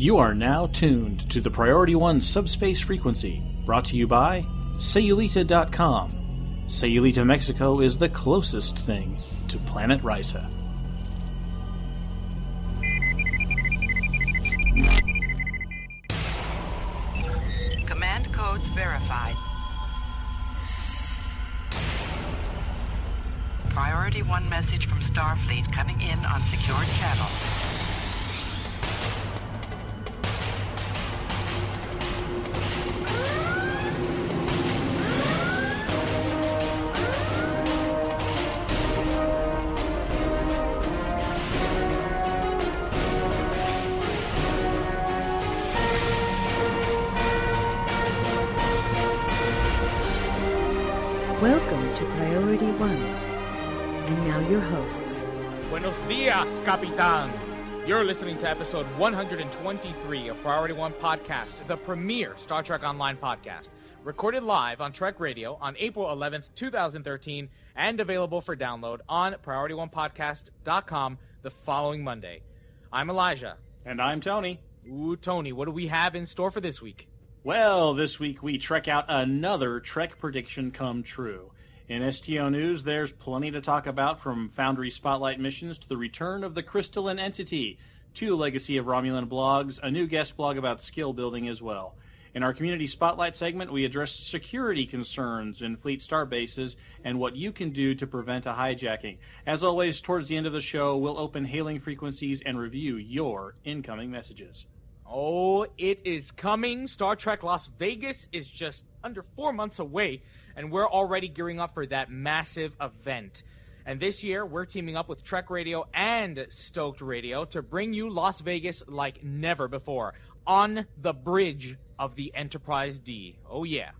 You are now tuned to the Priority One subspace frequency, brought to you by Sayulita.com. Sayulita, Mexico is the closest thing to planet Risa. Command codes verified. Priority 1 message from Starfleet coming in on secured channel. Listening to episode 123 of Priority One Podcast, the premier Star Trek Online podcast, recorded live on Trek Radio on April 11th, 2013, and available for download on PriorityOnePodcast.com the following Monday. I'm Elijah. And I'm Tony. Ooh, Tony, what do we have in store for this week? Well, this week we trek out another Trek prediction come true. In STO News, there's plenty to talk about from Foundry Spotlight missions to the return of the crystalline entity, two Legacy of Romulus blogs, a new guest blog about skill building as well. In our Community Spotlight segment, we address security concerns in fleet star bases and what you can do to prevent a hijacking. As always, towards the end of the show, we'll open hailing frequencies and review your incoming messages. Oh, it is coming. Star Trek Las Vegas is just under four months away, and we're already gearing up for that massive event. And this year, we're teaming up with Trek Radio and Stoked Radio to bring you Las Vegas like never before on the bridge of the Enterprise D. Oh, yeah.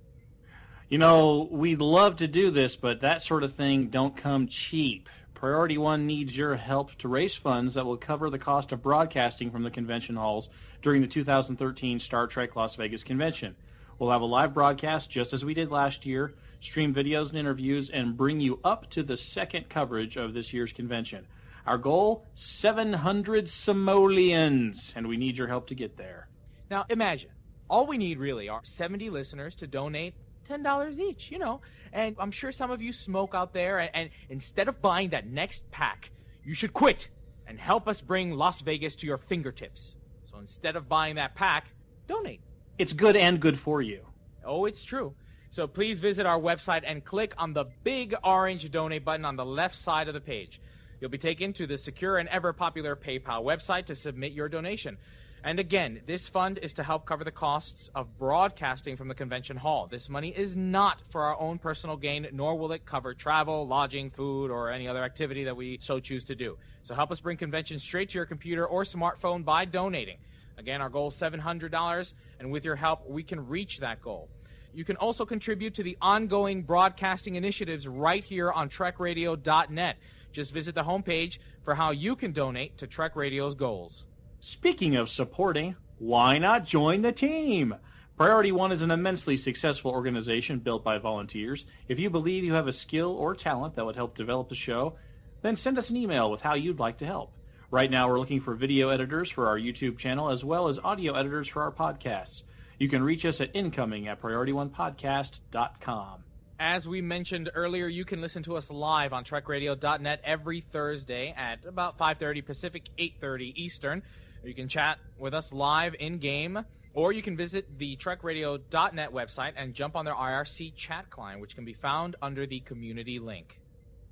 You know, we'd love to do this, but that sort of thing don't come cheap. Priority One needs your help to raise funds that will cover the cost of broadcasting from the convention halls during the 2013 Star Trek Las Vegas convention. We'll have a live broadcast just as we did last year, stream videos and interviews, and bring you up to the second coverage of this year's convention. Our goal 700 simoleons, and we need your help to get there. Now, imagine, all we need really are 70 listeners to donate $10 each, you know. And I'm sure some of you smoke out there, and, and, instead of buying that next pack, you should quit and help us bring Las Vegas to your fingertips. So instead of buying that pack, donate. It's good and good for you. Oh, it's true. So please visit our website and click on the big orange donate button on the left side of the page. You'll be taken to the secure and ever popular PayPal website to submit your donation. And again, this fund is to help cover the costs of broadcasting from the convention hall. This money is not for our own personal gain, nor will it cover travel, lodging, food, or any other activity that we so choose to do. So help us bring conventions straight to your computer or smartphone by donating. Again, our goal is $700, and with your help, we can reach that goal. You can also contribute to the ongoing broadcasting initiatives right here on TrekRadio.net. Just visit the homepage for how you can donate to Trek Radio's goals. Speaking of supporting, why not join the team? Priority One is an immensely successful organization built by volunteers. If you believe you have a skill or talent that would help develop the show, then send us an email with how you'd like to help. Right now, we're looking for video editors for our YouTube channel as well as audio editors for our podcasts. You can reach us at incoming at PriorityOnePodcast.com. As we mentioned earlier, you can listen to us live on TrekRadio.net every Thursday at about 5:30 Pacific, 8:30 Eastern. You can chat with us live in game, or you can visit the TrekRadio.net website and jump on their IRC chat client, which can be found under the community link.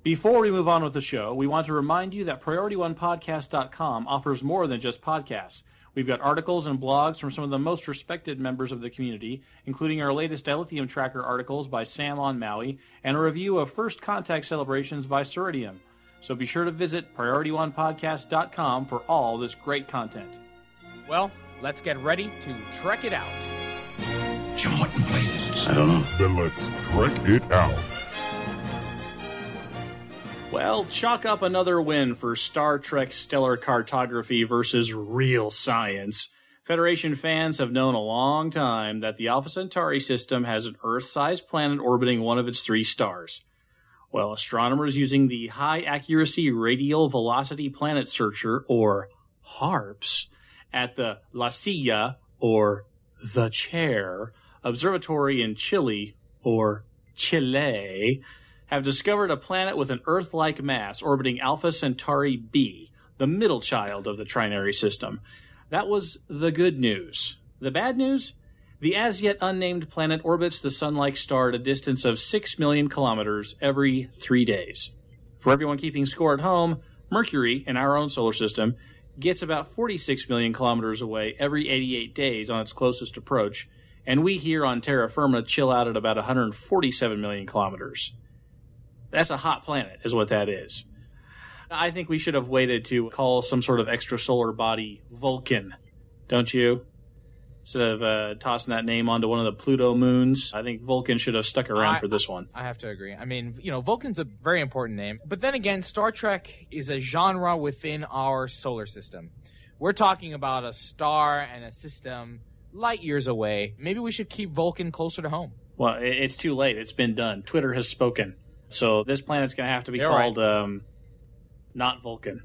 Before we move on with the show, we want to remind you that PriorityOnePodcast.com offers more than just podcasts. We've got articles and blogs from some of the most respected members of the community, including our latest dilithium tracker articles by Sam on Maui and a review of First Contact celebrations by Ceridium. So be sure to visit PriorityOnePodcast.com for all this great content. Well, let's get ready to trek it out. Jim, what in? I don't know. Then let's trek it out. Well, chalk up another win for Star Trek Stellar Cartography versus real science. Federation fans have known a long time that the Alpha Centauri system has an Earth sized planet orbiting one of its three stars. Well, astronomers using the High Accuracy Radial Velocity Planet Searcher, or HARPS, at the La Silla, or the Chair, Observatory in Chile, or Chile, have discovered a planet with an Earth like mass orbiting Alpha Centauri b, the middle child of the trinary system. That was the good news. The bad news? The as yet unnamed planet orbits the sun like star at a distance of 6 million kilometers every three days. For everyone keeping score at home, Mercury, in our own solar system, gets about 46 million kilometers away every 88 days on its closest approach, and we here on terra firma chill out at about 147 million kilometers. That's a hot planet, is what that is. I think we should have waited to call some sort of extrasolar body Vulcan, don't you? Instead of uh, tossing that name onto one of the Pluto moons, I think Vulcan should have stuck around I- for this one. I have to agree. I mean, you know, Vulcan's a very important name. But then again, Star Trek is a genre within our solar system. We're talking about a star and a system light years away. Maybe we should keep Vulcan closer to home. Well, it's too late. It's been done. Twitter has spoken. So this planet's going to have to be You're called um, not Vulcan.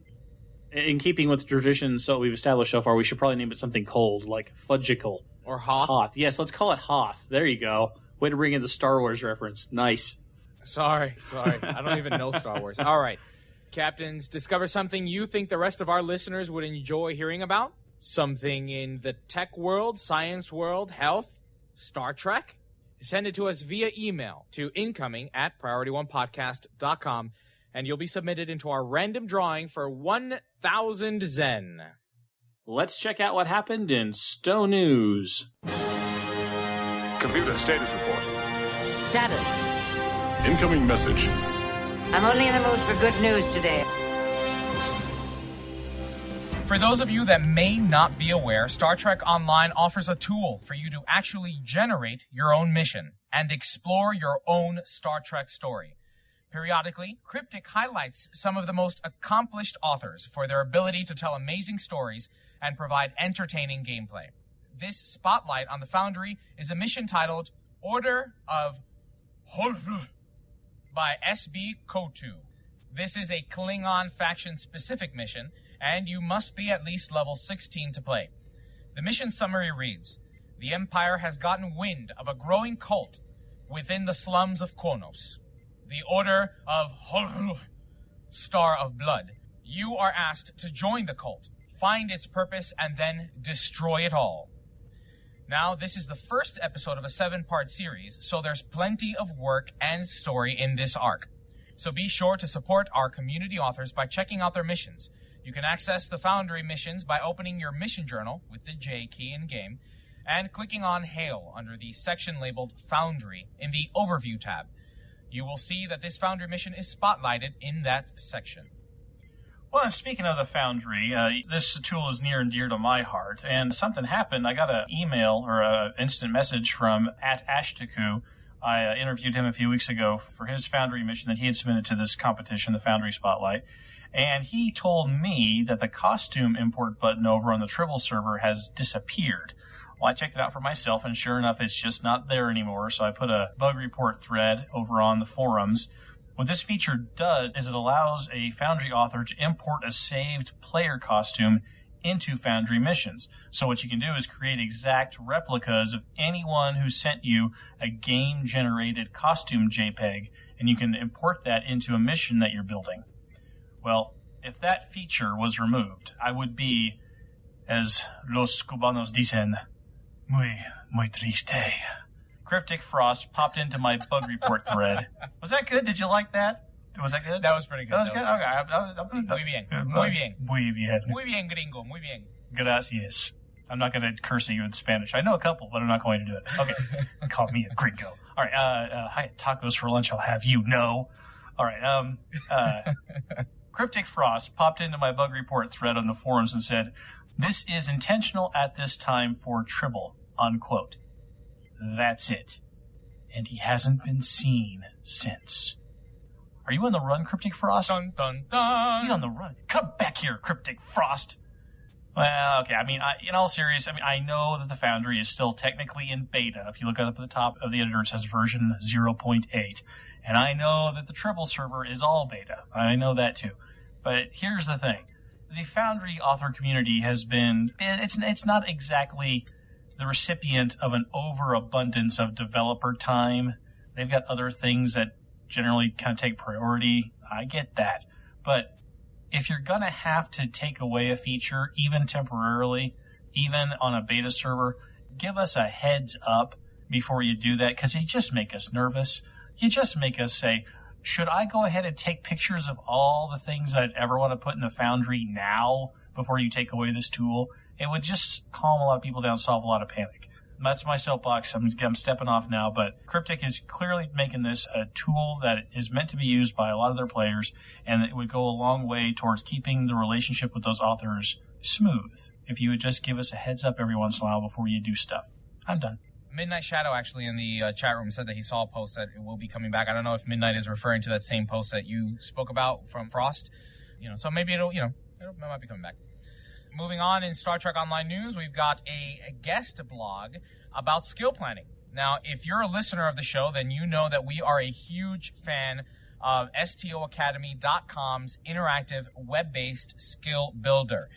In keeping with tradition, so we've established so far, we should probably name it something cold, like Fudgical. Or Hoth. Hoth. Yes, let's call it Hoth. There you go. Way to bring in the Star Wars reference. Nice. Sorry, sorry. I don't even know Star Wars. All right. Captains, discover something you think the rest of our listeners would enjoy hearing about? Something in the tech world, science world, health, Star Trek? Send it to us via email to incoming at priorityonepodcast.com and you'll be submitted into our random drawing for 1,000 Zen. Let's check out what happened in STO News. Computer status report. Status. Incoming message. I'm only in the mood for good news today. For those of you that may not be aware, Star Trek Online offers a tool for you to actually generate your own mission and explore your own Star Trek story. Periodically, Cryptic highlights some of the most accomplished authors for their ability to tell amazing stories and provide entertaining gameplay. This spotlight on the Foundry is a mission titled Order of Holvru by SB Kotu. This is a Klingon faction specific mission, and you must be at least level 16 to play. The mission summary reads The Empire has gotten wind of a growing cult within the slums of Kronos. The Order of Holru, Star of Blood. You are asked to join the cult, find its purpose, and then destroy it all. Now, this is the first episode of a seven part series, so there's plenty of work and story in this arc. So be sure to support our community authors by checking out their missions. You can access the Foundry missions by opening your mission journal with the J key in game and clicking on Hail under the section labeled Foundry in the Overview tab. You will see that this Foundry mission is spotlighted in that section. Well, speaking of the Foundry, uh, this tool is near and dear to my heart. And something happened. I got an email or an instant message from at Ashtaku. I uh, interviewed him a few weeks ago for his Foundry mission that he had submitted to this competition, the Foundry Spotlight. And he told me that the costume import button over on the Tribble server has disappeared. Well, I checked it out for myself, and sure enough, it's just not there anymore. So I put a bug report thread over on the forums. What this feature does is it allows a Foundry author to import a saved player costume into Foundry missions. So what you can do is create exact replicas of anyone who sent you a game generated costume JPEG, and you can import that into a mission that you're building. Well, if that feature was removed, I would be, as los cubanos dicen, muy, muy triste. Cryptic Frost popped into my bug report thread. Was that good? Did you like that? Was that good? That was pretty good. That was good. Okay. I, I, I, Muy bien. Muy bien. Muy bien. Muy bien, gringo. Muy bien. Gracias. I'm not going to curse at you in Spanish. I know a couple, but I'm not going to do it. Okay. Call me a gringo. All right. Uh, uh, hi, tacos for lunch. I'll have you know. All right. Um, uh, Cryptic Frost popped into my bug report thread on the forums and said, "This is intentional at this time for Tribble." Unquote. That's it. And he hasn't been seen since. Are you on the run, Cryptic Frost? Dun dun dun. He's on the run. Come back here, Cryptic Frost. Well, okay. I mean, I, in all seriousness, I mean, I know that the Foundry is still technically in beta. If you look up at the top of the editor, it says version 0.8. And I know that the Tribble server is all beta. I know that too. But here's the thing. the Foundry author community has been it's it's not exactly the recipient of an overabundance of developer time. They've got other things that generally kind of take priority. I get that. But if you're going to have to take away a feature, even temporarily, even on a beta server, give us a heads up before you do that because you just make us nervous. You just make us say, should I go ahead and take pictures of all the things I'd ever want to put in the Foundry now before you take away this tool? It would just calm a lot of people down, solve a lot of panic. That's my soapbox. I'm, I'm stepping off now, but Cryptic is clearly making this a tool that is meant to be used by a lot of their players, and it would go a long way towards keeping the relationship with those authors smooth. If you would just give us a heads up every once in a while before you do stuff. I'm done. Midnight Shadow actually in the uh, chat room said that he saw a post that it will be coming back. I don't know if Midnight is referring to that same post that you spoke about from Frost. You know, so maybe it'll, you know, it might be coming back. Moving on in Star Trek Online news, we've got a, a guest blog about skill planning. Now, if you're a listener of the show, then you know that we are a huge fan of STOacademy.com's interactive web-based skill builder.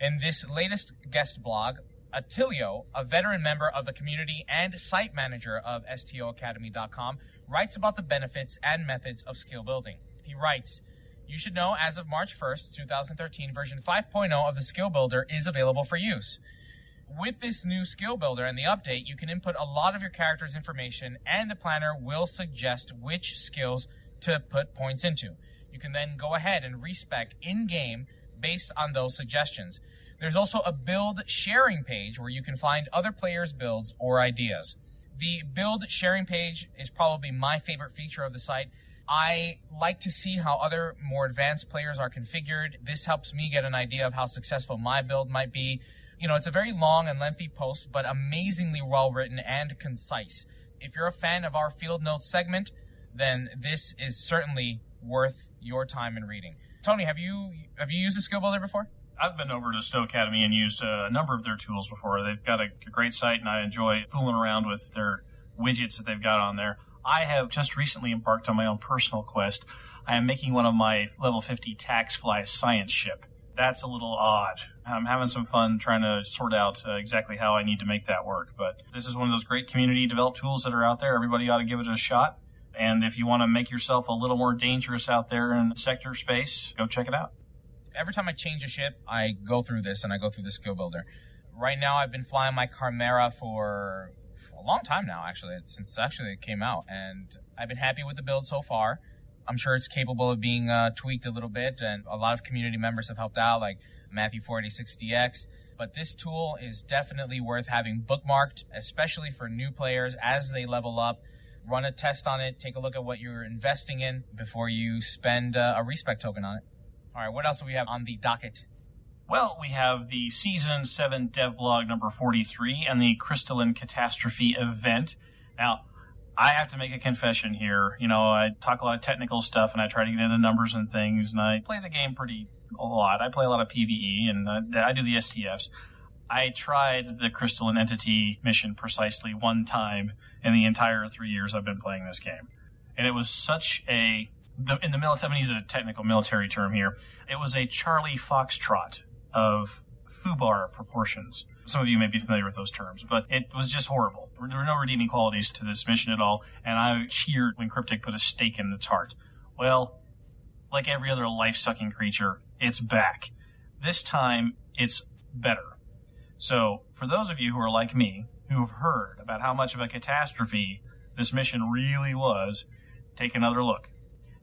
In this latest guest blog, Attilio, a veteran member of the community and site manager of STOacademy.com, writes about the benefits and methods of skill building. He writes, you should know as of March 1st, 2013, version 5.0 of the Skill Builder is available for use. With this new Skill Builder and the update, you can input a lot of your character's information, and the planner will suggest which skills to put points into. You can then go ahead and respec in game based on those suggestions. There's also a build sharing page where you can find other players' builds or ideas. The build sharing page is probably my favorite feature of the site I like to see how other more advanced players are configured. This helps me get an idea of how successful my build might be. You know, it's a very long and lengthy post, but amazingly well written and concise. If you're a fan of our field notes segment, then this is certainly worth your time in reading. Tony, have you have you used a skill builder before? I've been over to STO Academy and used a number of their tools before. They've got a, a great site, and I enjoy fooling around with their widgets that they've got on there. I have just recently embarked on my own personal quest. I am making one of my level 50 tax fly science ship. That's a little odd. I'm having some fun trying to sort out uh, exactly how I need to make that work. But this is one of those great community developed tools that are out there. Everybody ought to give it a shot. And if you want to make yourself a little more dangerous out there in sector space, go check it out. Every time I change a ship, I go through this and I go through the skill builder. Right now, I've been flying my Chimera for a long time now, actually, since actually it came out, and I've been happy with the build so far. I'm sure it's capable of being uh, tweaked a little bit, and a lot of community members have helped out, like Matthew 486DX. But this tool is definitely worth having bookmarked, especially for new players as they level up. Run a test on it, take a look at what you're investing in before you spend uh, a respec token on it. All right, what else do we have on the docket? Well, we have the Season 7 devlog number 43 and the Crystalline Catastrophe event. Now, I have to make a confession here. You know, I talk a lot of technical stuff and I try to get into numbers and things, and I play the game pretty a lot. I play a lot of PvE and I, I do the STFs. I tried the Crystalline Entity mission precisely one time in the entire three years I've been playing this game. And it was such a, in the military, I'm a technical military term here. It was a Charlie Foxtrot of FUBAR proportions. Some of you may be familiar with those terms, but it was just horrible. There were no redeeming qualities to this mission at all, and I cheered when Cryptic put a stake in its heart. Well, like every other life sucking creature, it's back. This time, it's better. So, for those of you who are like me, who have heard about how much of a catastrophe this mission really was, take another look.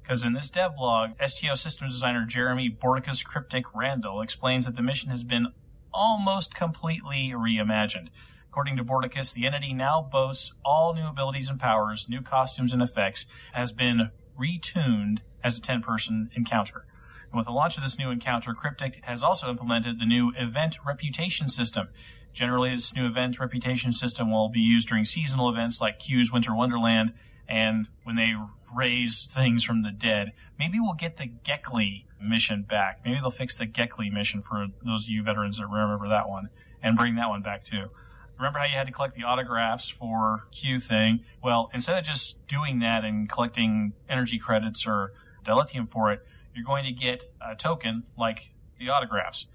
Because in this devlog, STO systems designer Jeremy Borticus Cryptic Randall explains that the mission has been almost completely reimagined. According to Borticus, the entity now boasts all new abilities and powers, new costumes and effects, has been retuned as a 10 person encounter. And with the launch of this new encounter, Cryptic has also implemented the new event reputation system. Generally, this new event reputation system will be used during seasonal events like Q's Winter Wonderland and when they raise things from the dead. Maybe we'll get the Gekly mission back. Maybe they'll fix the Gekly mission for those of you veterans that remember that one and bring that one back too. Remember how you had to collect the autographs for Q thing? Well, instead of just doing that and collecting energy credits or dilithium for it, you're going to get a token like the autographs.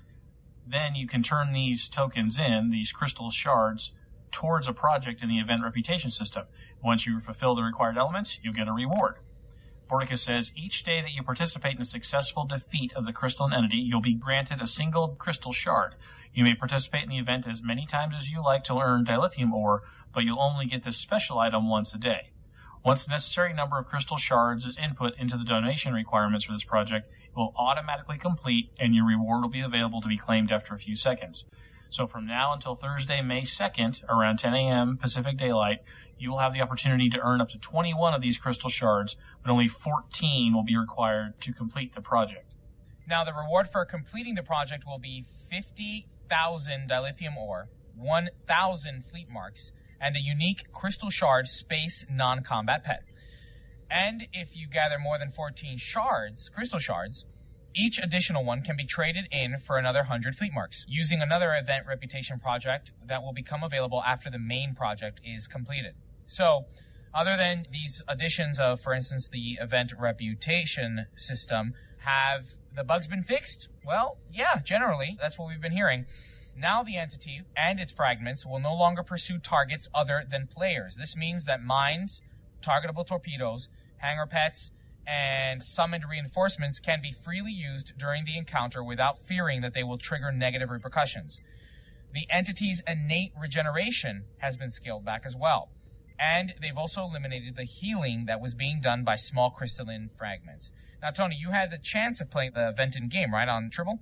Then you can turn these tokens in, these crystal shards, towards a project in the event reputation system. Once you fulfill the required elements, you'll get a reward. Borticus says each day that you participate in a successful defeat of the crystalline entity, you'll be granted a single crystal shard. You may participate in the event as many times as you like to earn dilithium ore, but you'll only get this special item once a day. Once the necessary number of crystal shards is input into the donation requirements for this project, it will automatically complete and your reward will be available to be claimed after a few seconds. So from now until Thursday, May 2nd, around 10 a.m. Pacific Daylight, you will have the opportunity to earn up to 21 of these crystal shards, but only 14 will be required to complete the project. Now, the reward for completing the project will be 50,000 dilithium ore, 1,000 fleet marks, and a unique crystal shard space non combat pet. And if you gather more than 14 shards, crystal shards, each additional one can be traded in for another 100 fleet marks using another event reputation project that will become available after the main project is completed. So, other than these additions of, for instance, the event reputation system, have the bugs been fixed? Well, yeah, generally. That's what we've been hearing. Now the entity and its fragments will no longer pursue targets other than players. This means that mines, targetable torpedoes, hangar pets, and summoned reinforcements can be freely used during the encounter without fearing that they will trigger negative repercussions. The entity's innate regeneration has been scaled back as well. And they've also eliminated the healing that was being done by small crystalline fragments. Now, Tony, you had the chance of playing the Venton game, right, on Tribble?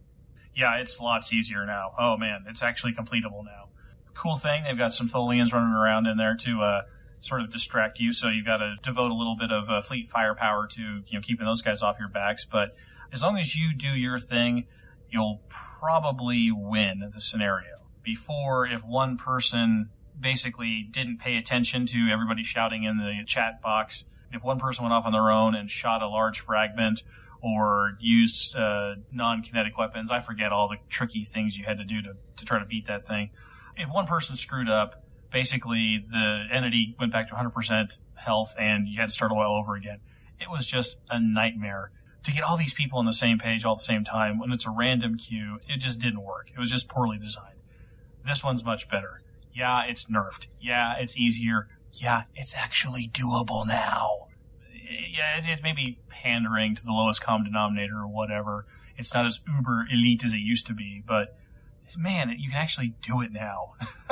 Yeah, it's lots easier now. Oh man, it's actually completable now. Cool thing, they've got some Tholians running around in there to uh, sort of distract you, so you've got to devote a little bit of uh, fleet firepower to you know keeping those guys off your backs. But as long as you do your thing, you'll probably win the scenario. Before, if one person basically didn't pay attention to everybody shouting in the chat box, if one person went off on their own and shot a large fragment or used uh, non-kinetic weapons, I forget all the tricky things you had to do to, to try to beat that thing. If one person screwed up, basically the entity went back to 100% health and you had to start all over again. It was just a nightmare. To get all these people on the same page all at the same time when it's a random queue, it just didn't work. It was just poorly designed. This one's much better. Yeah, it's nerfed. Yeah, it's easier. Yeah, it's actually doable now. Yeah, it's maybe pandering to the lowest common denominator or whatever. It's not as uber elite as it used to be, but man, you can actually do it now.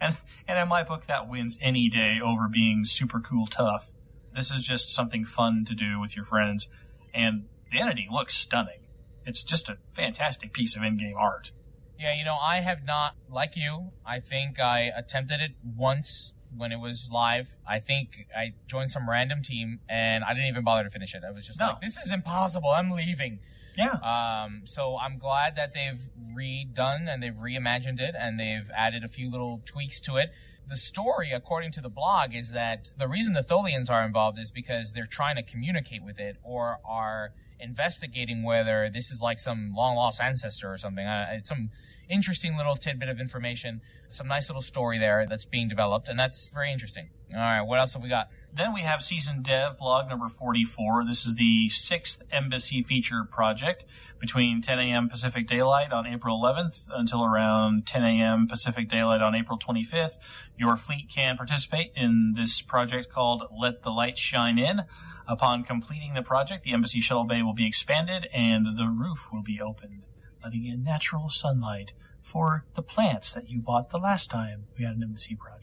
and and in my book, that wins any day over being super cool tough. This is just something fun to do with your friends, and the entity looks stunning. It's just a fantastic piece of in-game art. Yeah, you know, I have not, like you, I think I attempted it once when it was live. I think I joined some random team and I didn't even bother to finish it. I was just No. like, this is impossible. I'm leaving. Yeah. Um, so I'm glad that they've redone and they've reimagined it and they've added a few little tweaks to it. The story, according to the blog, is that the reason the Tholians are involved is because they're trying to communicate with it or are investigating whether this is like some long lost ancestor or something. Uh, it's some interesting little tidbit of information, some nice little story there that's being developed, and that's very interesting. All right, what else have we got? Then we have Season Dev blog number 44. This is the sixth Embassy feature project between 10 a.m. Pacific Daylight on April 11th until around 10 a.m. Pacific Daylight on April 25th. Your fleet can participate in this project called Let the Light Shine In. Upon completing the project, the Embassy Shuttle Bay will be expanded and the roof will be opened, letting in natural sunlight for the plants that you bought the last time we had an Embassy project.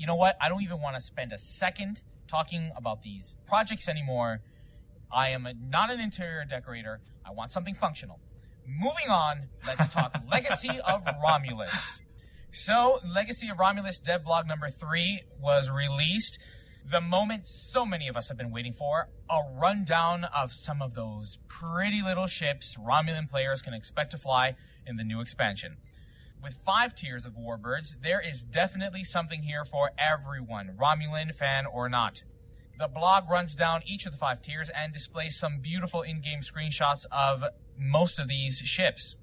You know what? I don't even want to spend a second talking about these projects anymore. I am a, not an interior decorator. I want something functional. Moving on, let's talk Legacy of Romulus. So, Legacy of Romulus dev blog number three was released. The moment so many of us have been waiting for a rundown of some of those pretty little ships Romulan players can expect to fly in the new expansion. With five tiers of warbirds, there is definitely something here for everyone, Romulan fan or not. The blog runs down each of the five tiers and displays some beautiful in game screenshots of most of these ships.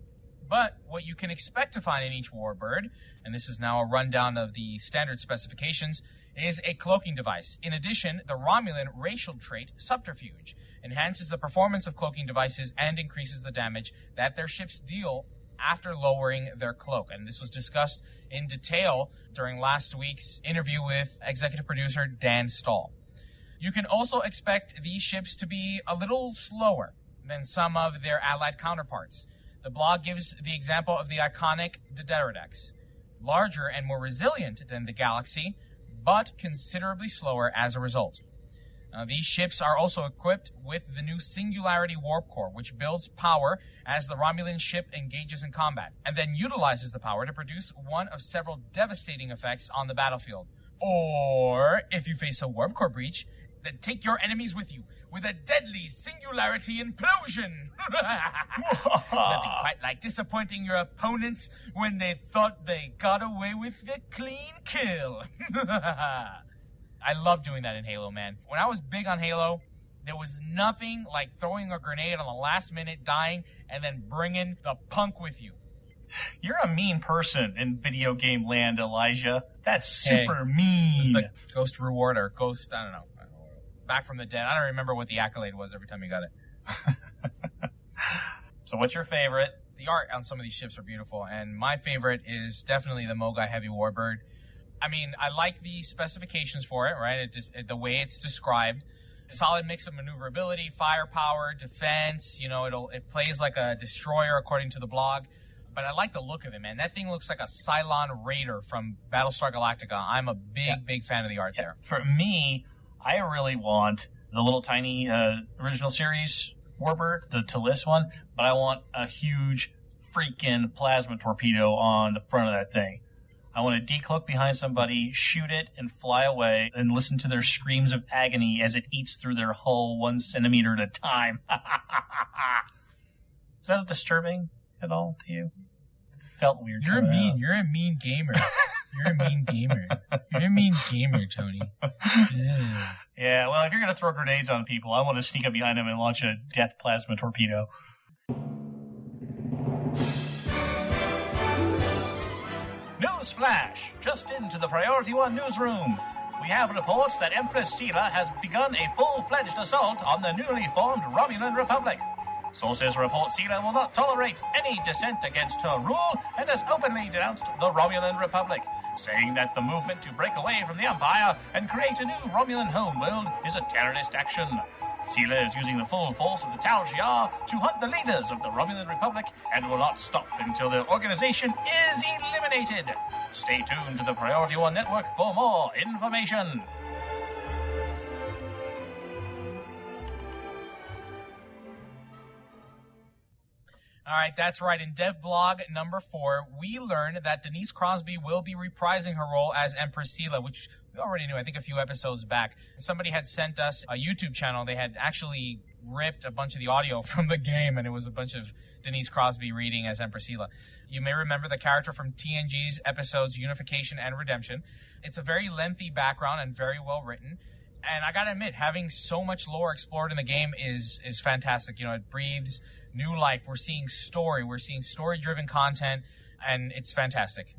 But what you can expect to find in each warbird, and this is now a rundown of the standard specifications, is a cloaking device. In addition, the Romulan racial trait Subterfuge enhances the performance of cloaking devices and increases the damage that their ships deal after lowering their cloak. And this was discussed in detail during last week's interview with executive producer Dan Stahl. You can also expect these ships to be a little slower than some of their allied counterparts. The blog gives the example of the iconic D'deridex, larger and more resilient than the Galaxy, but considerably slower as a result. These ships are also equipped with the new Singularity Warp Core, which builds power as the Romulan ship engages in combat, and then utilizes the power to produce one of several devastating effects on the battlefield. Or, if you face a Warp Core breach, then take your enemies with you with a deadly Singularity Implosion! Nothing quite like disappointing your opponents when they thought they got away with the clean kill. I love doing that in Halo, man. When I was big on Halo, there was nothing like throwing a grenade on the last minute, dying, and then bringing the punk with you. You're a mean person in video game land, Elijah. That's Hey, super was mean. the Ghost Reward or Ghost, I don't know. Back from the dead. I don't remember what the accolade was every time you got it. so, what's your favorite? the art on some of these ships are beautiful, and my favorite is definitely the Mogai Heavy Warbird. I mean, I like the specifications for it, right? It just it, the way it's described. Solid mix of maneuverability, firepower, defense. You know, it'll it plays like a destroyer according to the blog. But I like the look of it, man. That thing looks like a Cylon Raider from Battlestar Galactica. I'm a big, big fan of the art there. For me, I really want the little tiny uh, original series Warbird, the T'liss one, but I want a huge freaking plasma torpedo on the front of that thing. I want to decloak behind somebody, shoot it, and fly away, and listen to their screams of agony as it eats through their hull one centimeter at a time. Is that disturbing at all to you? Felt weird. You're coming mean. out. You're a mean gamer. You're a mean gamer. You're a mean gamer, Tony. Yeah. Yeah, well, if you're going to throw grenades on people, I want to sneak up behind them and launch a death plasma torpedo. News flash! Just into the Priority One newsroom. We have reports that Empress Sela has begun a full-fledged assault on the newly formed Romulan Republic. Sources report Sela will not tolerate any dissent against her rule and has openly denounced the Romulan Republic, saying that the movement to break away from the Empire and create a new Romulan homeworld is a terrorist action. Sela is using the full force of the Tal Shiar to hunt the leaders of the Romulan Republic and will not stop until their organization is eliminated. Stay tuned to the Priority One Network for more information. All right, that's right. In Dev Blog number four, we learn that Denise Crosby will be reprising her role as Empress Sela, which already knew, I think, a few episodes back. Somebody had sent us a YouTube channel. They had actually ripped a bunch of the audio from the game, and it was a bunch of Denise Crosby reading as Empress Sela. You may remember the character from TNG's episodes Unification and Redemption. It's a very lengthy background and very well written and I gotta admit, having so much lore explored in the game is is fantastic. You know, it breathes new life. We're seeing story, we're seeing story driven content, and it's fantastic.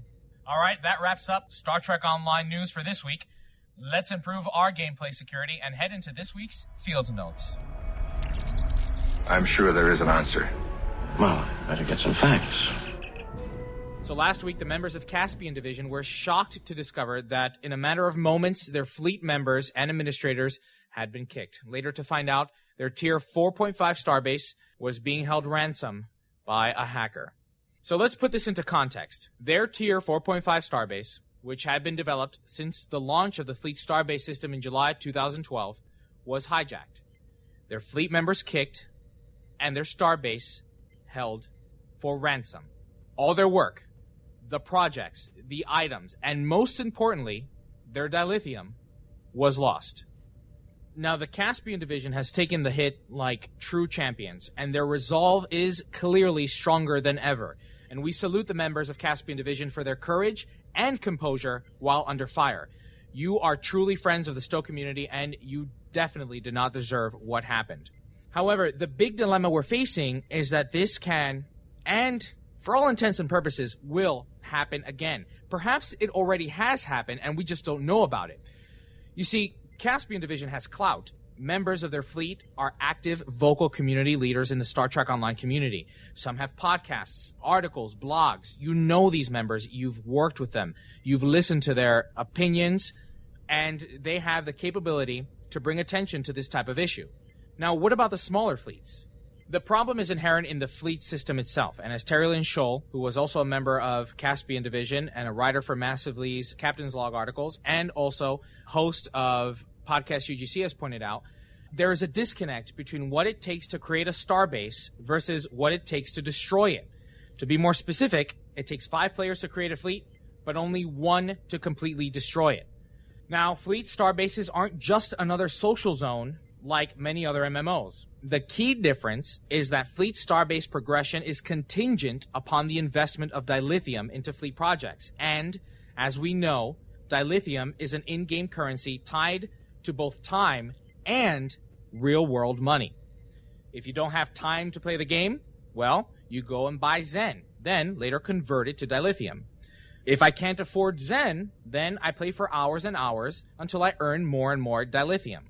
All right, that wraps up Star Trek Online news for this week. Let's improve our gameplay security and head into this week's field notes. I'm sure there is an answer. Well, better get some facts. So last week, the members of Caspian Division were shocked to discover that in a matter of moments, their fleet members and administrators had been kicked. Later to find out their tier 4.5 starbase was being held ransom by a hacker. So let's put this into context. Their tier 4.5 starbase, which had been developed since the launch of the fleet starbase system in July 2012, was hijacked. Their fleet members kicked, and their starbase held for ransom. All their work, the projects, the items, and most importantly, their dilithium was lost. Now, the Caspian division has taken the hit like true champions, and their resolve is clearly stronger than ever. And we salute the members of Caspian division for their courage and composure while under fire. You are truly friends of the STO community, and you definitely did not deserve what happened. However, the big dilemma we're facing is that this can, and for all intents and purposes, will happen again. Perhaps it already has happened and we just don't know about it. You see, Caspian Division has clout. Members of their fleet are active, vocal community leaders in the Star Trek Online community. Some have podcasts, articles, blogs. You know these members. You've worked with them. You've listened to their opinions, and they have the capability to bring attention to this type of issue. Now, what about the smaller fleets? The problem is inherent in the fleet system itself, and as Terry Lynn Scholl, who was also a member of Caspian Division and a writer for Massively's Captain's Log articles, and also host of Podcast UGC has pointed out, there is a disconnect between what it takes to create a starbase versus what it takes to destroy it. To be more specific, it takes five players to create a fleet, but only one to completely destroy it. Now, fleet starbases aren't just another social zone like many other MMOs. The key difference is that fleet starbase progression is contingent upon the investment of dilithium into fleet projects. And, as we know, dilithium is an in-game currency tied to both time and real world money. If you don't have time to play the game, well, you go and buy Zen, then later convert it to dilithium. If I can't afford Zen, then I play for hours and hours until I earn more and more dilithium.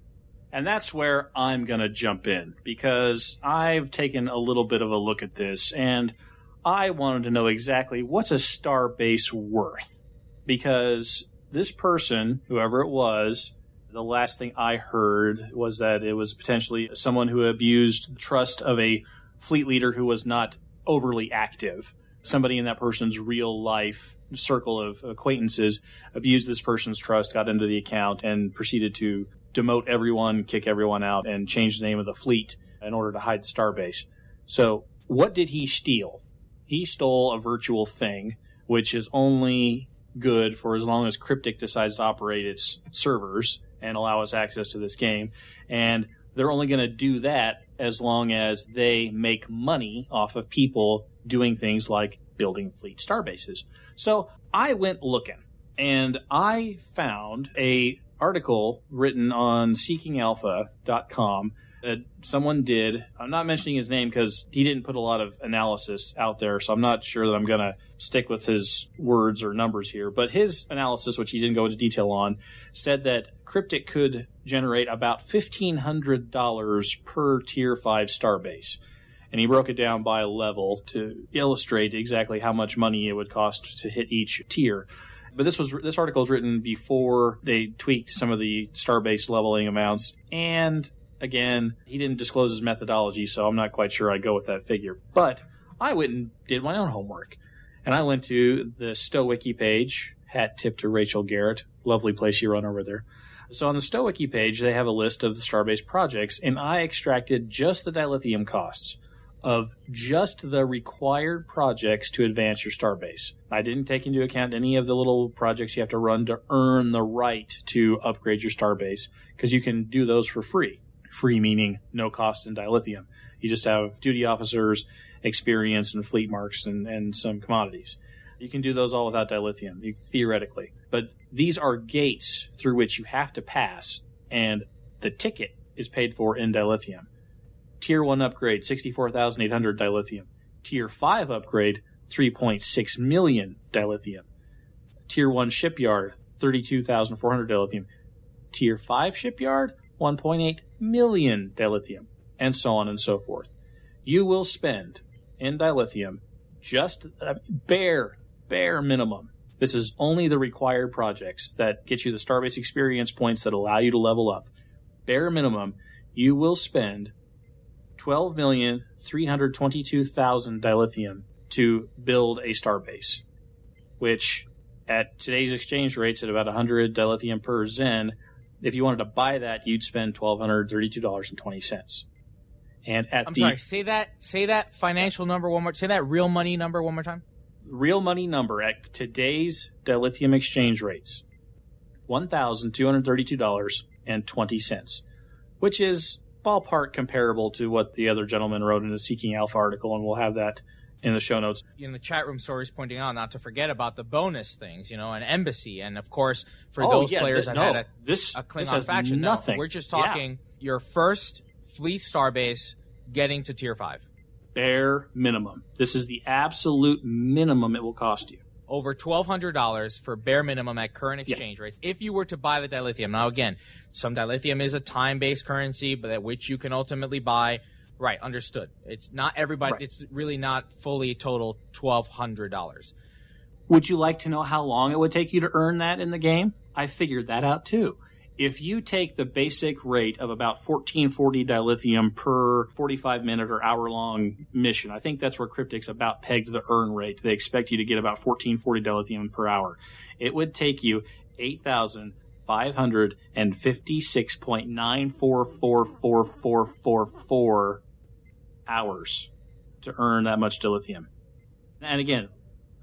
And that's where I'm going to jump in because I've taken a little bit of a look at this and I wanted to know exactly what's a star base worth. Because this person, whoever it was, the last thing I heard was that it was potentially someone who abused the trust of a fleet leader who was not overly active. Somebody in that person's real life circle of acquaintances abused this person's trust, got into the account, and proceeded to demote everyone, kick everyone out, and change the name of the fleet in order to hide the starbase. So, what did he steal? He stole a virtual thing, which is only good for as long as Cryptic decides to operate its servers and allow us access to this game. And they're only going to do that as long as they make money off of people doing things like building fleet starbases. So I went looking and I found a article written on seekingalpha.com that someone did. I'm not mentioning his name because he didn't put a lot of analysis out there, so I'm not sure that I'm going to stick with his words or numbers here. But his analysis, which he didn't go into detail on, said that Cryptic could generate about $1,500 per Tier 5 starbase. And he broke it down by level to illustrate exactly how much money it would cost to hit each tier. But this was this article was written before they tweaked some of the starbase leveling amounts, and again, he didn't disclose his methodology, so I'm not quite sure I go with that figure. But I went and did my own homework, and I went to the StoWiki page. Hat tip to Rachel Garrett, lovely place you run over there. So on the StoWiki page, they have a list of the Starbase projects, and I extracted just the dilithium costs of just the required projects to advance your starbase. I didn't take into account any of the little projects you have to run to earn the right to upgrade your starbase because you can do those for free. Free meaning no cost in dilithium. You just have duty officers, experience, and fleet marks and, and some commodities. You can do those all without dilithium, you, theoretically. But these are gates through which you have to pass, and the ticket is paid for in dilithium. Tier 1 upgrade, 64,800 dilithium. Tier 5 upgrade, 3.6 million dilithium. Tier 1 shipyard, 32,400 dilithium. Tier 5 shipyard, 1.8 million dilithium. And so on and so forth. You will spend in dilithium just a bare, bare minimum. This is only the required projects that get you the Starbase experience points that allow you to level up. Bare minimum, you will spend 12,322,000 dilithium to build a starbase, which at today's exchange rates at about 100 dilithium per zen, if you wanted to buy that, you'd spend $1,232.20. And at I'm the sorry, say that say that financial number one more say that real money number one more time. real money number at today's dilithium exchange rates, $1,232.20, which is ballpark comparable to what the other gentleman wrote in the Seeking Alpha article, and we'll have that in the show notes. In the chat room, stories pointing out not to forget about the bonus things, you know, an embassy, and of course for Oh, those yeah, players th- that no, had a, this- a this Klingon has faction. No, nothing. we're just Yeah. talking your first fleet starbase getting to tier five. Bare minimum. This is the absolute minimum it will cost you. Over $1,200 for bare minimum at current exchange rates if you were to buy the dilithium. Now, again, some dilithium is a time based currency, but at which you can ultimately buy. Right, understood. It's not everybody, Right. it's really not fully total $1,200. Would you like to know how long it would take you to earn that in the game? I figured that out too. If you take the basic rate of about 1440 dilithium per 45 minute or hour long mission, I think that's where Cryptic's about pegged the earn rate. They expect you to get about 1440 dilithium per hour. It would take you 8,556.9444444 hours to earn that much dilithium. And again,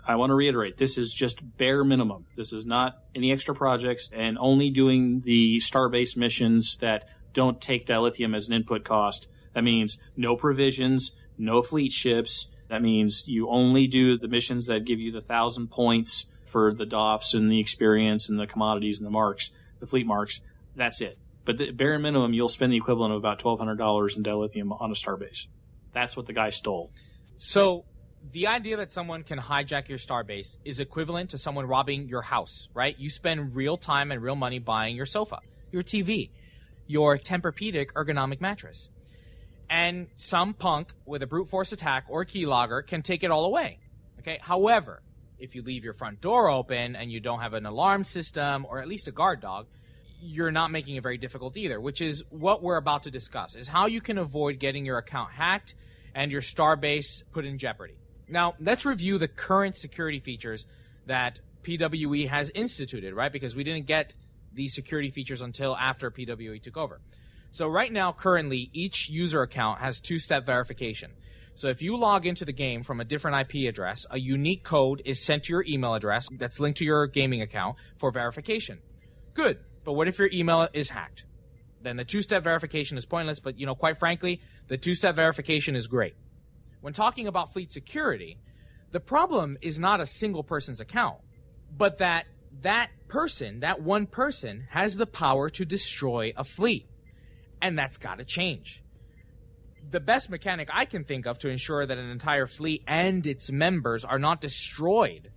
I want to reiterate, this is just bare minimum. This is not any extra projects and only doing the star-based missions that don't take dilithium as an input cost. That means no provisions, no fleet ships. That means you only do the missions that give you the thousand points for the DOFs and the experience and the commodities and the marks, the fleet marks. That's it. But the bare minimum, you'll spend the equivalent of about $1,200 in dilithium on a starbase. That's what the guy stole. So the idea that someone can hijack your starbase is equivalent to someone robbing your house, right? You spend real time and real money buying your sofa, your TV, your Tempur-Pedic ergonomic mattress. And some punk with a brute force attack or keylogger can take it all away. Okay. However, if you leave your front door open and you don't have an alarm system or at least a guard dog, you're not making it very difficult either, which is what we're about to discuss is how you can avoid getting your account hacked and your starbase put in jeopardy. Now, let's review the current security features that PWE has instituted, right? Because we didn't get these security features until after PWE took over. So right now, currently, each user account has two-step verification. So if you log into the game from a different IP address, a unique code is sent to your email address that's linked to your gaming account for verification. Good. But what if your email is hacked? Then the two-step verification is pointless, but you know, quite frankly, the two-step verification is great. When talking about fleet security, the problem is not a single person's account, but that that person, that one person, has the power to destroy a fleet. And that's got to change. The best mechanic I can think of to ensure that an entire fleet and its members are not destroyed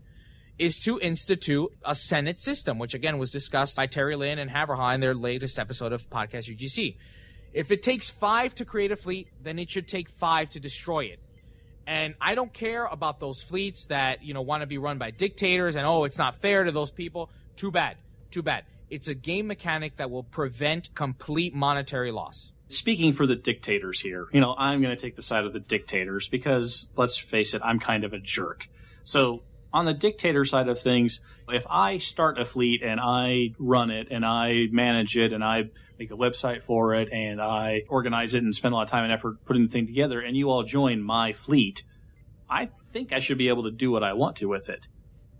is to institute a Senate system, which again was discussed by Terry Lynn and Haverha in their latest episode of Podcast UGC. If it takes five to create a fleet, then it should take five to destroy it. And I don't care about those fleets that, you know, want to be run by dictators and, oh, it's not fair to those people. Too bad. Too bad. It's a game mechanic that will prevent complete monetary loss. Speaking for the dictators here, you know, I'm going to take the side of the dictators because, let's face it, I'm kind of a jerk. So, on the dictator side of things, if I start a fleet and I run it and I manage it and I make a website for it and I organize it and spend a lot of time and effort putting the thing together and you all join my fleet, I think I should be able to do what I want to with it.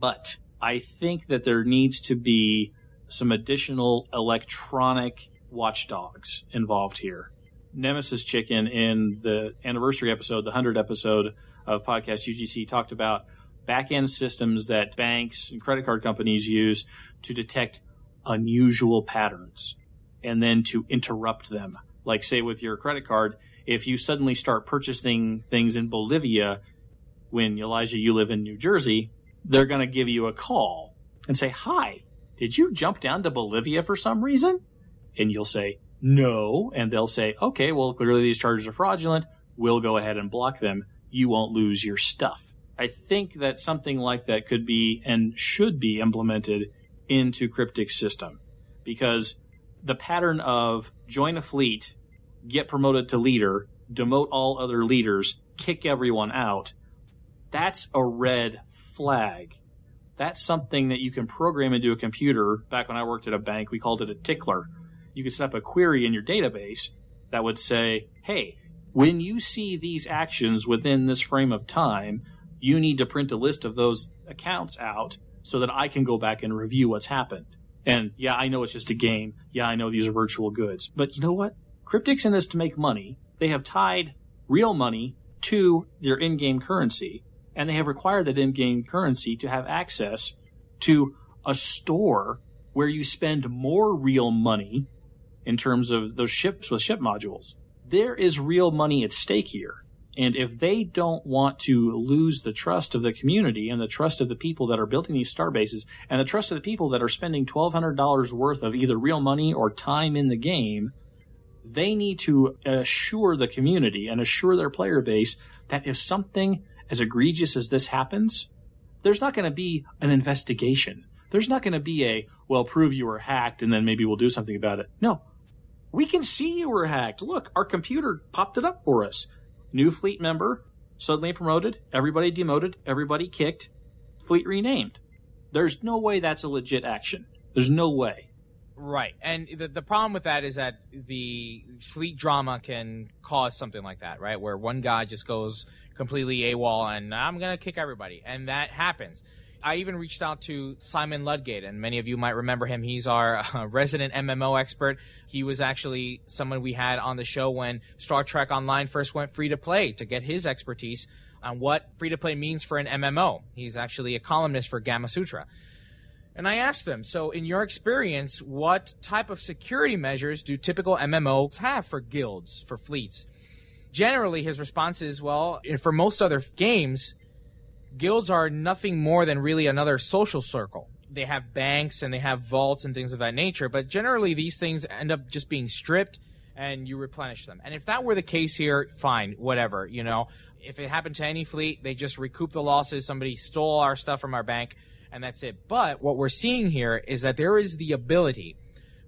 But I think that there needs to be some additional electronic watchdogs involved here. Nemesis Chicken in the anniversary episode, the 100 episode of Podcast UGC, talked about back end systems that banks and credit card companies use to detect unusual patterns and then to interrupt them. Like, say, with your credit card, if you suddenly start purchasing things in Bolivia when Elijah, you live in New Jersey, they're going to give you a call and say, Hi, did you jump down to Bolivia for some reason? And you'll say, No. And they'll say, Okay, well, clearly these charges are fraudulent. We'll go ahead and block them. You won't lose your stuff. I think that something like that could be and should be implemented into Cryptic's system because the pattern of join a fleet, get promoted to leader, demote all other leaders, kick everyone out, that's a red flag. That's something that you can program into a computer. Back when I worked at a bank, we called it a tickler. You could set up a query in your database that would say, hey, when you see these actions within this frame of time, you need to print a list of those accounts out so that I can go back and review what's happened. And yeah, I know it's just a game. Yeah, I know these are virtual goods. But you know what? Cryptic's in this to make money. They have tied real money to their in-game currency, and they have required that in-game currency to have access to a store where you spend more real money in terms of those ships with ship modules. There is real money at stake here. And if they don't want to lose the trust of the community and the trust of the people that are building these star bases and the trust of the people that are spending $1,200 worth of either real money or time in the game, they need to assure the community and assure their player base that if something as egregious as this happens, there's not going to be an investigation. There's not going to be a, well, prove you were hacked and then maybe we'll do something about it. No. We can see you were hacked. Look, our computer popped it up for us. New fleet member, suddenly promoted, everybody demoted, everybody kicked, fleet renamed. There's no way that's a legit action. There's no way. Right. And the, the problem with that is that the fleet drama can cause something like that, right? Where one guy just goes completely AWOL and I'm going to kick everybody. And that happens. I even reached out to Simon Ludgate, and many of you might remember him. He's our uh, resident MMO expert. He was actually someone we had on the show when Star Trek Online first went free to play to get his expertise on what free to play means for an MMO. He's actually a columnist for Gamasutra. And I asked him, so in your experience, what type of security measures do typical MMOs have for guilds, for fleets? Generally, his response is, well, for most other games, guilds are nothing more than really another social circle. They have banks and they have vaults and things of that nature, but generally these things end up just being stripped and you replenish them. And if that were the case here, fine, whatever, you know. If it happened to any fleet, they just recoup the losses. Somebody stole our stuff from our bank and that's it. But what we're seeing here is that there is the ability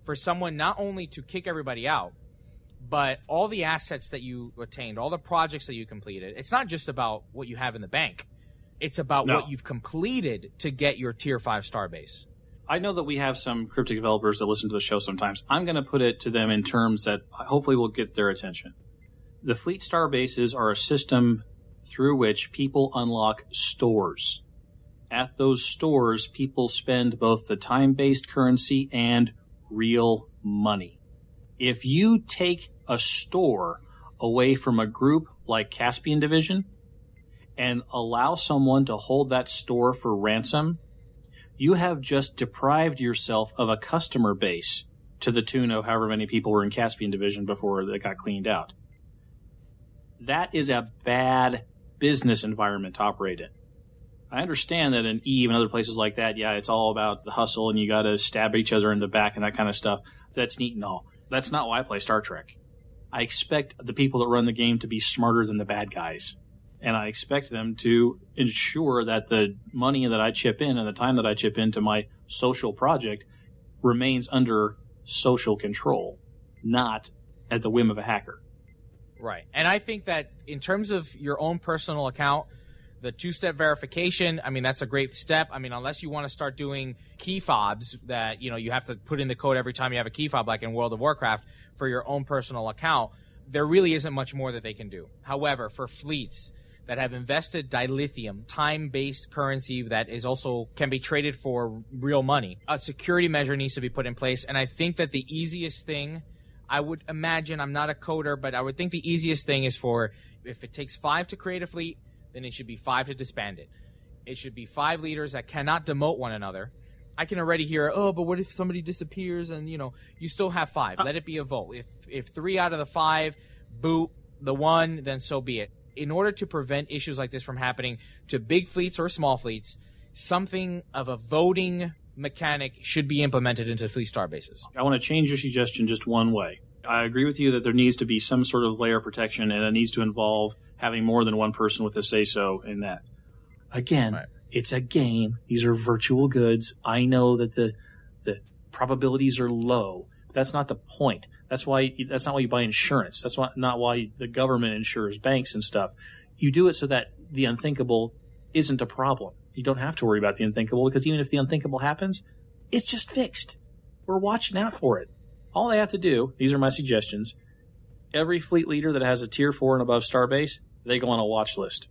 for someone not only to kick everybody out, but all the assets that you attained, all the projects that you completed, it's not just about what you have in the bank. It's about No. what you've completed to get your tier five star base. I know that we have some cryptic developers that listen to the show sometimes. I'm going to put it to them in terms that hopefully will get their attention. The Fleet Star bases are a system through which people unlock stores. At those stores, people spend both the time based currency and real money. If you take a store away from a group like Caspian Division and allow someone to hold that store for ransom, you have just deprived yourself of a customer base to the tune of however many people were in Caspian Division before they got cleaned out. That is a bad business environment to operate in. I understand that in Eve and other places like that, yeah, it's all about the hustle and you got to stab each other in the back and that kind of stuff. That's neat and all. That's not why I play Star Trek. I expect the people that run the game to be smarter than the bad guys. And I expect them to ensure that the money that I chip in and the time that I chip into my social project remains under social control, not at the whim of a hacker. Right. And I think that in terms of your own personal account, the two step verification, I mean, that's a great step. I mean, unless you want to start doing key fobs that, you know, you have to put in the code every time you have a key fob, like in World of Warcraft, for your own personal account, there really isn't much more that they can do. However, for fleets that have invested dilithium, time based currency that is also can be traded for real money, a security measure needs to be put in place. And I think that the easiest thing I would imagine, I'm not a coder, but I would think the easiest thing is for if it takes five to create a fleet, then it should be five to disband it. It should be five leaders that cannot demote one another. I can already hear, oh, but what if somebody disappears and you know you still have five? Uh Let it be a vote. If if three out of the five boot the one, then so be it. In order to prevent issues like this from happening to big fleets or small fleets, something of a voting mechanic should be implemented into fleet star bases. I want to change your suggestion just one way. I agree with you that there needs to be some sort of layer of protection and it needs to involve having more than one person with a say so in that. Again, Right. it's a game. These are virtual goods. I know that the the probabilities are low. That's not the point. That's why that's not why you buy insurance. That's why, not why the government insures banks and stuff. You do it so that the unthinkable isn't a problem. You don't have to worry about the unthinkable because even if the unthinkable happens, it's just fixed. We're watching out for it. All they have to do, these are my suggestions. Every fleet leader that has a tier four and above starbase, they go on a watch list.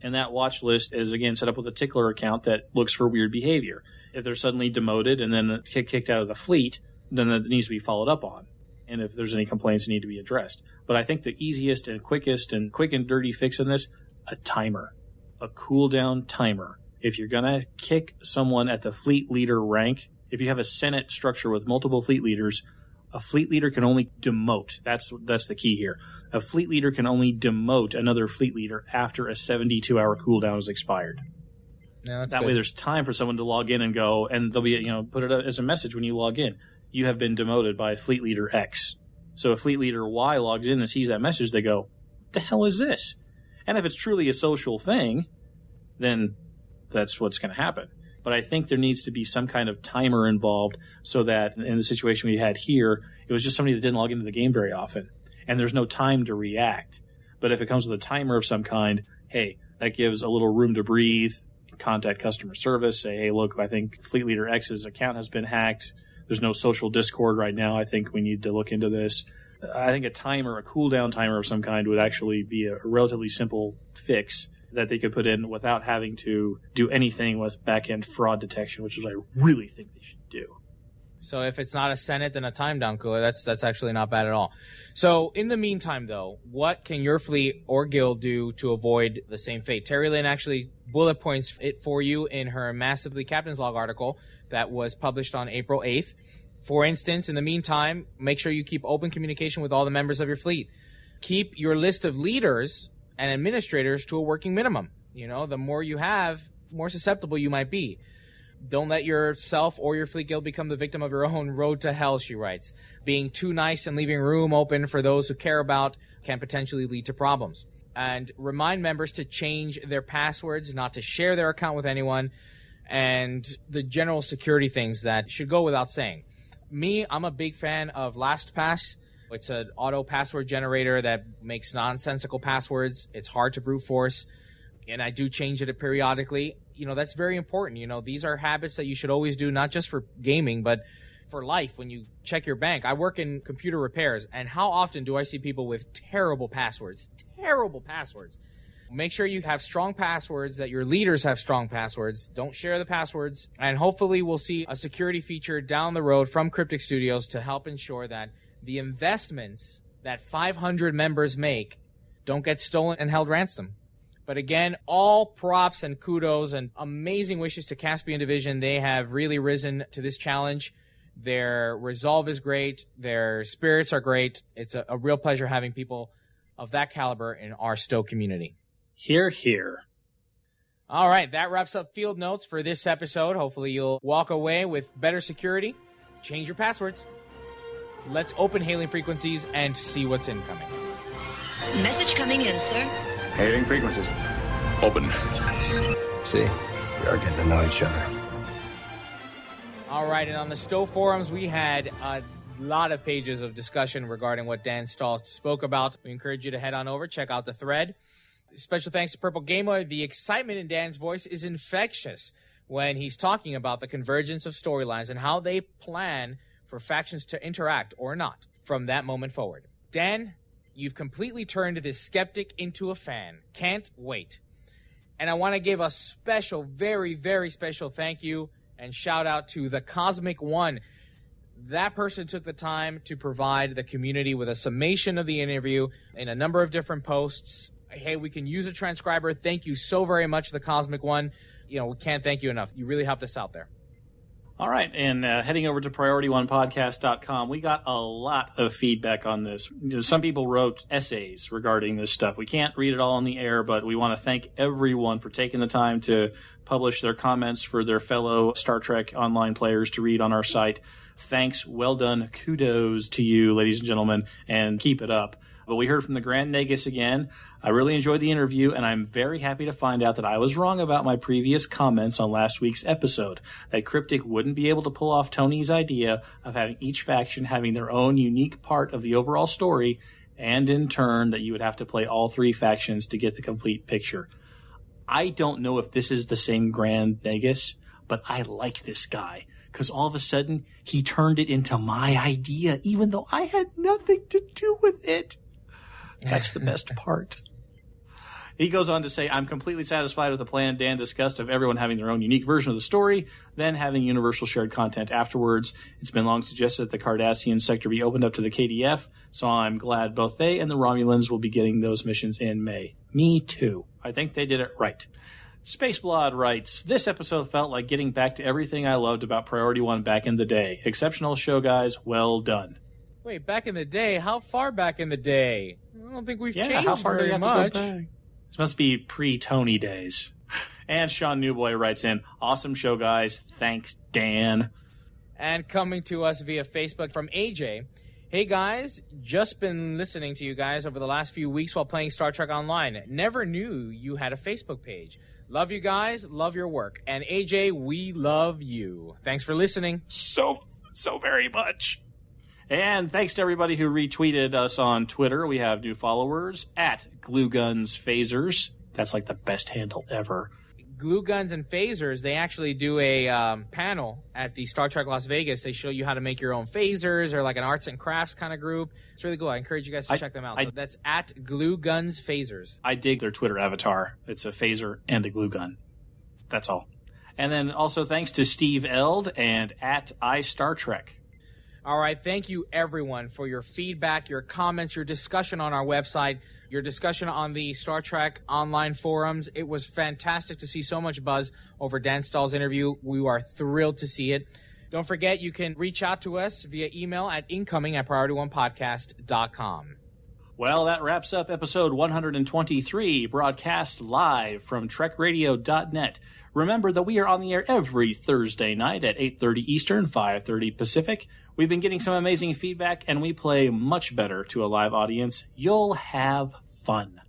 And that watch list is again set up with a tickler account that looks for weird behavior. If they're suddenly demoted and then kick- kicked out of the fleet, then that needs to be followed up on. And if there's any complaints that need to be addressed. But I think the easiest and quickest and quick and dirty fix in this, a timer. A cooldown timer. If you're gonna kick someone at the fleet leader rank, if you have a senate structure with multiple fleet leaders, a fleet leader can only demote. That's that's the key here. A fleet leader can only demote another fleet leader after a 72 hour cooldown has expired. That's that good. way, there's time for someone to log in and go, and they'll be you know put it as a message when you log in. You have been demoted by fleet leader X. So if fleet leader Y logs in and sees that message, they go, "What the hell is this?" And if it's truly a social thing, then that's what's going to happen. But I think there needs to be some kind of timer involved so that in the situation we had here, it was just somebody that didn't log into the game very often and there's no time to react. But if it comes with a timer of some kind, hey, that gives a little room to breathe, contact customer service, say, hey, look, I think Fleet Leader X's account has been hacked. There's no social discord right now. I think we need to look into this. I think a timer, a cooldown timer of some kind would actually be a relatively simple fix that they could put in without having to do anything with back end fraud detection, which is what I really think they should do. So if it's not a Senate, then a time down cooler. That's that's actually not bad at all. So in the meantime, though, what can your fleet or guild do to avoid the same fate? Terry Lynn actually bullet points it for you in her massively captain's log article that was published on April eighth. For instance, in the meantime, make sure you keep open communication with all the members of your fleet. Keep your list of leaders and administrators to a working minimum. You know, the more you have, more susceptible you might be. Don't let yourself or your fleet guild become the victim of your own road to hell, she writes. Being too nice and leaving room open for those who care about can potentially lead to problems. And remind members to change their passwords, not to share their account with anyone, and the general security things that should go without saying. Me, I'm a big fan of LastPass. It's an auto password generator that makes nonsensical passwords. It's hard to brute force, and I do change it periodically. You know, that's very important. You know, these are habits that you should always do, not just for gaming, but for life when you check your bank. I work in computer repairs, and how often do I see people with terrible passwords? Terrible passwords. Make sure you have strong passwords, that your leaders have strong passwords. Don't share the passwords. And hopefully, we'll see a security feature down the road from Cryptic Studios to help ensure that the investments that 500 members make don't get stolen and held ransom. But again, all props and kudos and amazing wishes to Caspian Division. They have really risen to this challenge. Their resolve is great. Their spirits are great. It's a, a real pleasure having people of that caliber in our STO community. Here, here. All right, that wraps up field notes for this episode. Hopefully, you'll walk away with better security. Change your passwords. Let's open hailing frequencies and see what's incoming. Message coming in, sir. Hailing frequencies. Open. See, we are getting to know each other. All right, and on the STO forums, we had a lot of pages of discussion regarding what Dan Stahl spoke about. We encourage you to head on over, check out the thread. Special thanks to Purple Gamer. The excitement in Dan's voice is infectious when he's talking about the convergence of storylines and how they plan for factions to interact or not from that moment forward. Dan, you've completely turned this skeptic into a fan. Can't wait. And I want to give a special, very, very special thank you and shout out to the Cosmic One. That person took the time to provide the community with a summation of the interview in a number of different posts. Hey, we can use a transcriber. Thank you so very much, the Cosmic One. You know, we can't thank you enough. You really helped us out there. All right, and uh, heading over to PriorityOnePodcast.com, we got a lot of feedback on this. You know, some people wrote essays regarding this stuff. We can't read it all on the air, but we want to thank everyone for taking the time to publish their comments for their fellow Star Trek online players to read on our site. Thanks, well done, kudos to you, ladies and gentlemen, and keep it up. But we heard from the Grand Negus again. I really enjoyed the interview, and I'm very happy to find out that I was wrong about my previous comments on last week's episode. That Cryptic wouldn't be able to pull off Tony's idea of having each faction having their own unique part of the overall story, and in turn, that you would have to play all three factions to get the complete picture. I don't know if this is the same Grand Negus, but I like this guy because all of a sudden he turned it into my idea, even though I had nothing to do with it. That's the best part. He goes on to say, I'm completely satisfied with the plan Dan discussed of everyone having their own unique version of the story, then having universal shared content afterwards. It's been long suggested that the Cardassian sector be opened up to the KDF, so I'm glad both they and the Romulans will be getting those missions in May. Me too. I think they did it right. Spaceblood writes, This episode felt like getting back to everything I loved about Priority One back in the day. Exceptional show, guys. Well done. Wait, back in the day? How far back in the day? I don't think we've Yeah, changed how far do very you have much. to go back? This must be pre-Tony days. And Sean Newboy writes in, "Awesome show, guys. Thanks, Dan." And coming to us via Facebook from AJ. Hey guys, just been listening to you guys over the last few weeks while playing Star Trek Online. Never knew you had a Facebook page. Love you guys, love your work. And AJ, we love you. Thanks for listening. So so very much. And thanks to everybody who retweeted us on Twitter. We have new followers at Glue Guns Phasers. That's like the best handle ever. Glue guns and phasers, they actually do a um, panel at the Star Trek Las Vegas. They show you how to make your own phasers or like an arts and crafts kind of group. It's really cool. I encourage you guys to I- check them out. I- so that's at Glue Guns Phasers. I dig their Twitter avatar. It's a phaser and a glue gun. That's all. And then also thanks to Steve Eld and at iStarTrek. All right. Thank you, everyone, for your feedback, your comments, your discussion on our website, your discussion on the Star Trek online forums. It was fantastic to see so much buzz over Dan Stahl's interview. We are thrilled to see it. Don't forget, you can reach out to us via email at incoming at priorityonepodcast.com. Well, that wraps up episode 123, broadcast live from TrekRadio.net. Remember that we are on the air every Thursday night at 8:30 Eastern, 5:30 Pacific. We've been getting some amazing feedback, and we play much better to a live audience. You'll have fun.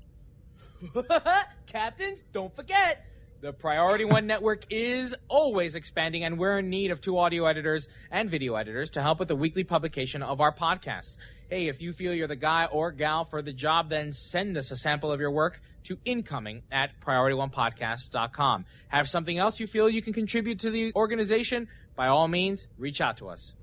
Captains, don't forget. The Priority One Network is always expanding, and we're in need of two audio editors and video editors to help with the weekly publication of our podcasts. Hey, if you feel you're the guy or gal for the job, then send us a sample of your work to incoming at priorityonepodcast.com. Have something else you feel you can contribute to the organization? By all means, reach out to us.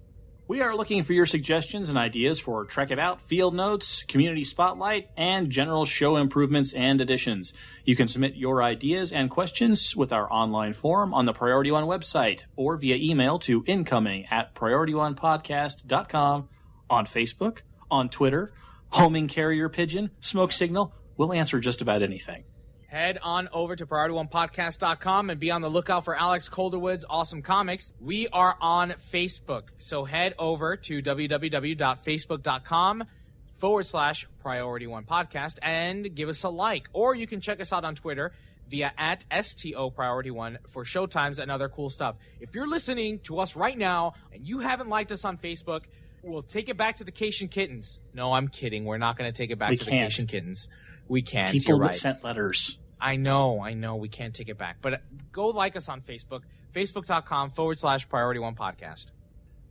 We are looking for your suggestions and ideas for Trek It Out, field notes, community spotlight, and general show improvements and additions. You can submit your ideas and questions with our online form on the Priority One website or via email to incoming at priorityonepodcast.com on Facebook, on Twitter, homing carrier pigeon, smoke signal. We'll answer just about anything. Head on over to PriorityOnePodcast.com and be on the lookout for Alex Calderwood's awesome comics. We are on Facebook, so head over to www.facebook.com forward slash Priority One Podcast and give us a like. Or you can check us out on Twitter via at STO Priority One for showtimes and other cool stuff. If you're listening to us right now and you haven't liked us on Facebook, we'll take it back to the Caitian Kittens. No, I'm kidding. We're not going to take it back We to the can't. Caitian Kittens. We can't. People right. sent letters. I know, I know, we can't take it back. But uh, go like us on Facebook, facebook.com forward slash priority one podcast.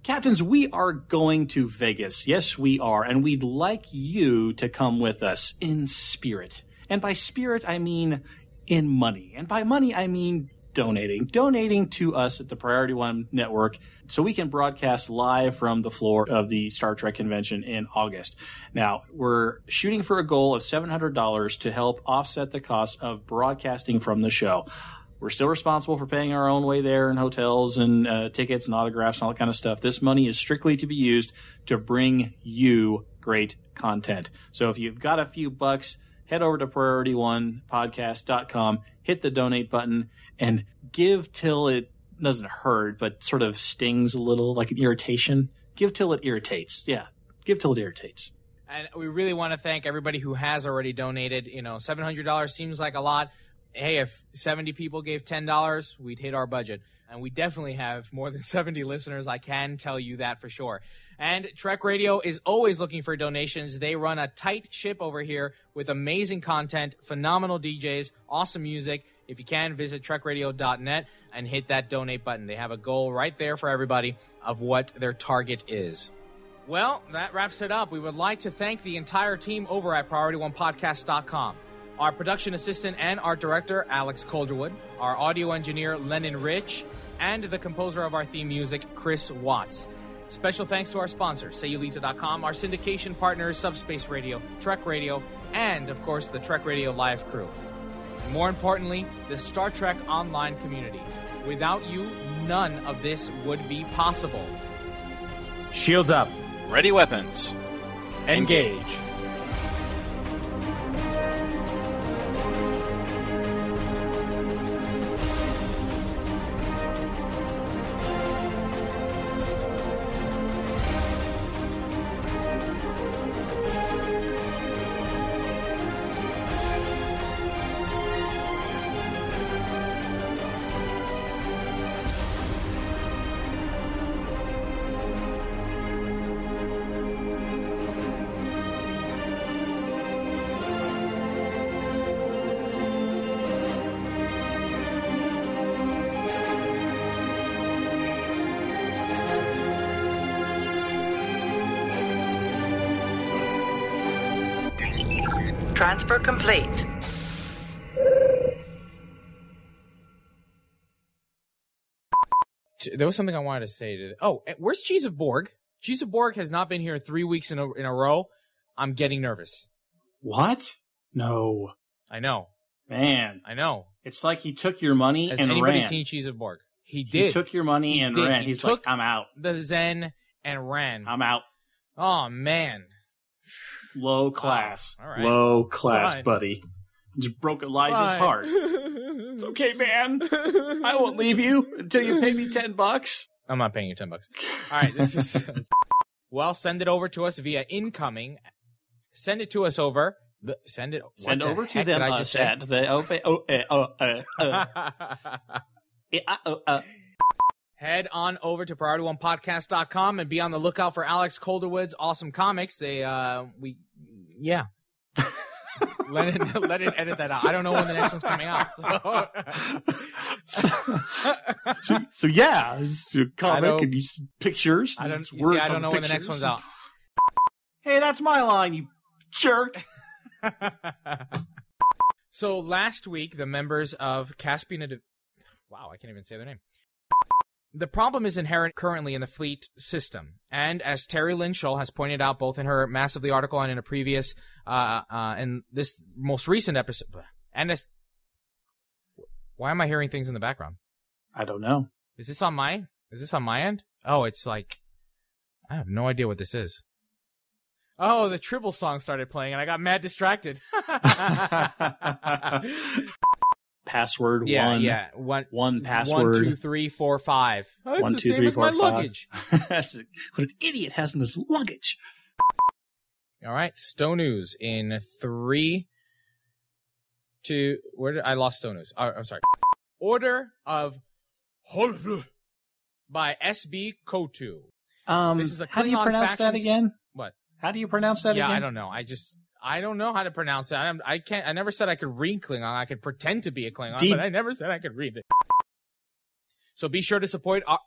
Captains, we are going to Vegas. Yes, we are. And we'd like you to come with us in spirit. And by spirit, I mean in money. And by money, I mean donating. Donating to us at the Priority One Network so we can broadcast live from the floor of the Star Trek convention in August. Now, we're shooting for a goal of $700 to help offset the cost of broadcasting from the show. We're still responsible for paying our own way there and hotels and uh, tickets and autographs and all that kind of stuff. This money is strictly to be used to bring you great content. So if you've got a few bucks, head over to priority1podcast.com, hit the donate button, and give till it doesn't hurt, but sort of stings a little like an irritation. Give till it irritates. Yeah. Give till it irritates. And we really want to thank everybody who has already donated. You know, $700 seems like a lot. Hey, if 70 people gave $10, we'd hit our budget. And we definitely have more than 70 listeners. I can tell you that for sure. And Trek Radio is always looking for donations. They run a tight ship over here with amazing content, phenomenal DJs, awesome music. If you can, visit trekradio.net and hit that donate button. They have a goal right there for everybody of what their target is. Well, that wraps it up. We would like to thank the entire team over at PriorityOnePodcast.com. Our production assistant and art director, Alex Calderwood, our audio engineer, Lennon Rich, and the composer of our theme music, Chris Watts. Special thanks to our sponsor, Sayulita.com, our syndication partners, Subspace Radio, Trek Radio, and, of course, the Trek Radio Live crew. And more importantly, the Star Trek online community. Without you, none of this would be possible. Shields up. Ready weapons. Engage. Transfer complete. There was something I wanted to say to. Oh, eh, where's Cheese of Borg? Cheese of Borg has not been here three weeks in a in a row. I'm getting nervous. What? No. I know. Man, I know. it's like he took your money Has and anybody ran. seen Cheese of Borg? He did. he took your money He and did. ran. He He's took- like, I'm out. the Zen and ran. I'm out. oh man. Low class. right. Low class, Fine. buddy. Just broke Elijah's Fine. heart. It's okay, man. I won't leave you until you pay me ten bucks. I'm not paying you ten bucks. All right, this is. well, send it over to us via incoming. Send it to us over. Send it. Send the over to them I us just at the oh, oh, uh, oh, uh, uh, uh, uh, uh. Head on over to PriorityOnePodcast.com and be on the lookout for Alex Calderwood's awesome comics. They, uh, we, yeah. let it, let it edit that out. I don't know when the next one's coming out. So. so, so yeah, it's a comic and you pictures. I don't, you see, I don't know when the next one's out. Hey, that's my line, you jerk. so last week, the members of Caspian. Div- wow, I can't even say their name. The problem is inherent currently in the fleet system, and as Terry Lynn has pointed out both in her massively article and in a previous, uh, uh, in this most recent episode, and this. Why am I hearing things in the background? I don't know. Is this on my? Is this on my end? Oh, it's like, I have no idea what this is. Oh, the Tribble song started playing, and I got mad distracted. Password yeah, one. yeah. One, One password. One, two, three, four, five. Oh, it's One, the two, same three, as four, my five. luggage. That's a, what an idiot has in his luggage. All right, STO News in three, two. Where did I lost STO News? Oh, I'm sorry. Order of Holfl by SB Kotu. Um, This is a how do you Klingon pronounce that again? What? How do you pronounce that yeah, again? I don't know. I just I don't know how to pronounce it. I, I can't. I never said I could read Klingon. I could pretend to be a Klingon, Deep- but I never said I could read it. So be sure to support our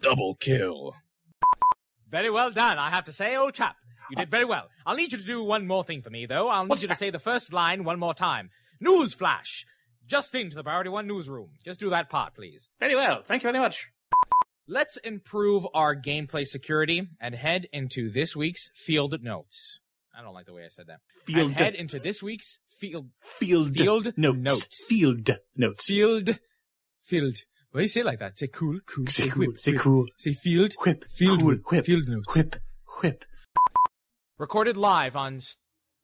double kill. Very well done, I have to say, old chap. You did very well. I'll need you to do one more thing for me, though. I'll need What's you that? to say the first line one more time. News flash. Just into the Priority One newsroom. Just do that part, please. Very well. Thank you very much. Let's improve our gameplay security and head into this week's field notes. I don't like the way I said that. Field and head into this week's field field, Field notes. notes. Field notes. field field. Why do you say like that? Say cool, cool. Say cool. whip, Say whip. cool. Say field. Whip. Field cool. Whip. Field notes. Whip. Whip. Recorded live on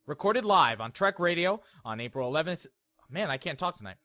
recorded live on Trek Radio on April 11th. Man, I can't talk tonight.